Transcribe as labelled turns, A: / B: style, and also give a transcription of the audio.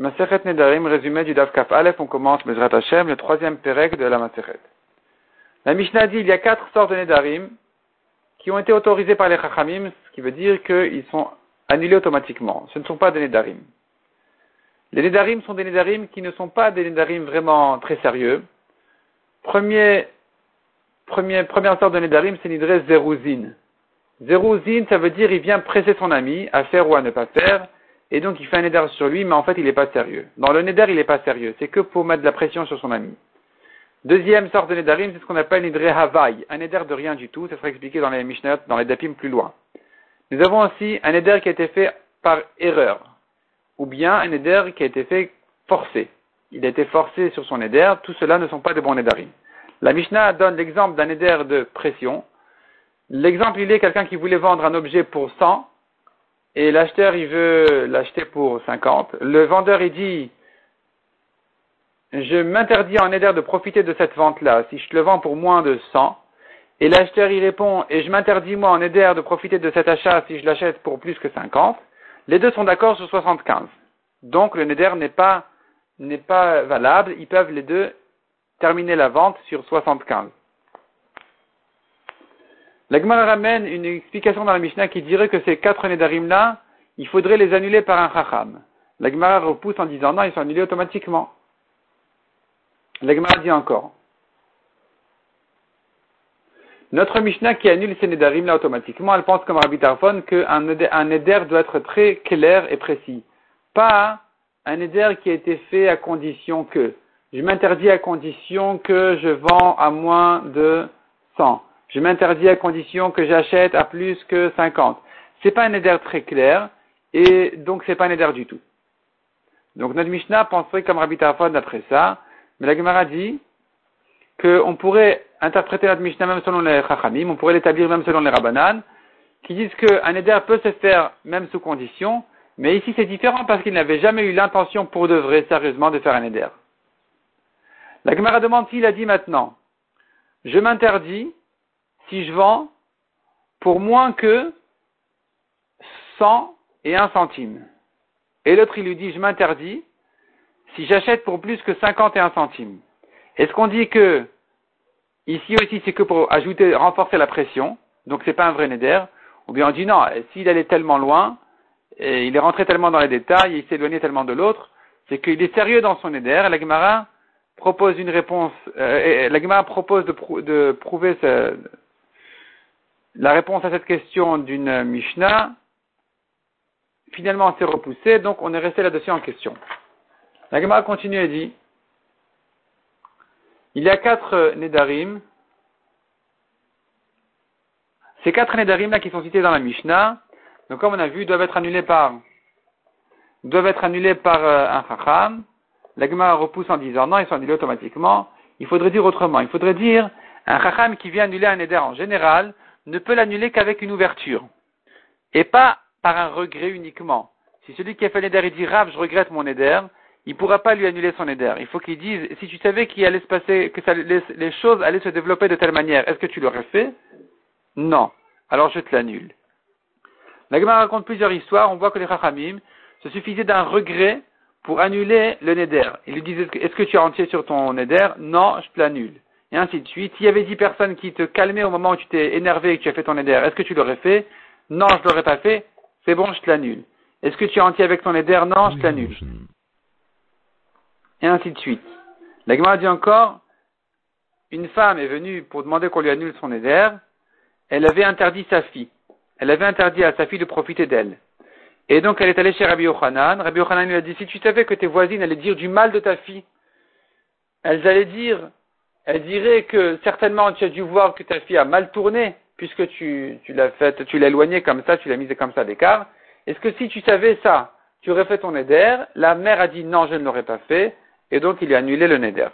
A: Maseret Nedarim, résumé du Dav Kaf Aleph, on commence Bezrat Hashem, le troisième Perek de la Maseret. La Mishnah dit il y a quatre sortes de Nedarim qui ont été autorisés par les Chachamim, ce qui veut dire qu'ils sont annulés automatiquement. Ce ne sont pas des Nedarim. Les Nedarim sont des Nedarim qui ne sont pas des Nedarim vraiment très sérieux. Premier, premier, première sorte de Nedarim, c'est Nidre Zeruzin. Zeruzin, ça veut dire il vient presser son ami à faire ou à ne pas faire et donc il fait un neder sur lui, mais en fait il n'est pas sérieux. Dans le neder, il n'est pas sérieux, c'est que pour mettre de la pression sur son ami. Deuxième sorte de nedarim, c'est ce qu'on appelle nidre havai, un neder de rien du tout, ça sera expliqué dans les Mishnayot, dans les dapim plus loin. Nous avons aussi un neder qui a été fait par erreur, ou bien un neder qui a été fait forcé. Il a été forcé sur son neder, tout cela ne sont pas de bons nedarim. La Mishnah donne l'exemple d'un neder de pression. L'exemple, il est quelqu'un qui voulait vendre un objet pour 100, et l'acheteur il veut l'acheter pour 50. Le vendeur il dit je m'interdis en éder de profiter de cette vente-là si je le vends pour moins de 100. Et l'acheteur il répond et je m'interdis moi en éder de profiter de cet achat si je l'achète pour plus que 50. Les deux sont d'accord sur 75. Donc le neder n'est pas n'est pas valable. Ils peuvent les deux terminer la vente sur 75. La ramène une explication dans la Mishnah qui dirait que ces quatre Nedarim-là, il faudrait les annuler par un Chacham. La Gemara repousse en disant non, ils sont annulés automatiquement. La Gemara dit encore. Notre Mishnah qui annule ces Nedarim là automatiquement, elle pense comme Rabbi Tarfon qu'un un Neder doit être très clair et précis. Pas un Neder qui a été fait à condition que. Je m'interdis à condition que je vends à moins de 100 je m'interdis à condition que j'achète à plus que 50. C'est pas un éder très clair, et donc c'est pas un éder du tout. Donc notre Mishnah penserait comme Rabbi Tarfon d'après ça, mais la Gemara dit qu'on pourrait interpréter notre Mishnah même selon les Chachamim, on pourrait l'établir même selon les Rabbanan, qui disent qu'un éder peut se faire même sous condition, mais ici c'est différent parce qu'il n'avait jamais eu l'intention pour de vrai, sérieusement, de faire un éder. La Gemara demande s'il a dit maintenant, je m'interdis si je vends pour moins que 100 et 1 centime. Et l'autre, il lui dit, je m'interdis si j'achète pour plus que 51 centimes. Est-ce qu'on dit que ici aussi c'est que pour ajouter, renforcer la pression, donc c'est pas un vrai neder, ou bien on dit non, s'il allait tellement loin, et il est rentré tellement dans les détails, il s'est éloigné tellement de l'autre, c'est qu'il est sérieux dans son neder, et la propose une réponse, euh, la propose de, de prouver ce, la réponse à cette question d'une Mishnah, finalement, s'est repoussée, donc on est resté là-dessus en question. La Gemara continue et dit, il y a quatre Nedarim, ces quatre Nedarim là qui sont cités dans la Mishnah, donc comme on a vu, doivent être annulés par, doivent être annulés par euh, un Chacham. La Gemara repousse en disant non, ils sont annulés automatiquement. Il faudrait dire autrement. Il faudrait dire un Chacham qui vient annuler un Neder en général, ne peut l'annuler qu'avec une ouverture. Et pas par un regret uniquement. Si celui qui a fait l'éder, il dit Rav, je regrette mon éder, il ne pourra pas lui annuler son éder. Il faut qu'il dise, si tu savais qu'il allait se passer, que les, choses allaient se développer de telle manière, est-ce que tu l'aurais fait? Non. Alors je te l'annule. La raconte plusieurs histoires. On voit que les Chachamim se suffisaient d'un regret pour annuler le Neder. Ils lui disent, est-ce que tu es entier sur ton Neder? Non, je te l'annule et ainsi de suite. S'il y avait dix personnes qui te calmaient au moment où tu t'es énervé et que tu as fait ton éder, est-ce que tu l'aurais fait? Non, je l'aurais pas fait. C'est bon, je te l'annule. Est-ce que tu es entier avec ton éder? Non, je te l'annule. Et ainsi de suite. La dit encore, une femme est venue pour demander qu'on lui annule son éder. Elle avait interdit sa fille. Elle avait interdit à sa fille de profiter d'elle. Et donc elle est allée chez Rabbi Yochanan. Rabbi Yochanan lui a dit, si tu savais que tes voisines allaient dire du mal de ta fille, elles allaient dire, elle dirait que certainement tu as dû voir que ta fille a mal tourné, puisque tu, l'as fait, tu l'as éloignée comme ça, tu l'as mise comme ça d'écart. Est-ce que si tu savais ça, tu aurais fait ton éder La mère a dit non, je ne l'aurais pas fait, et donc il a annulé le neder.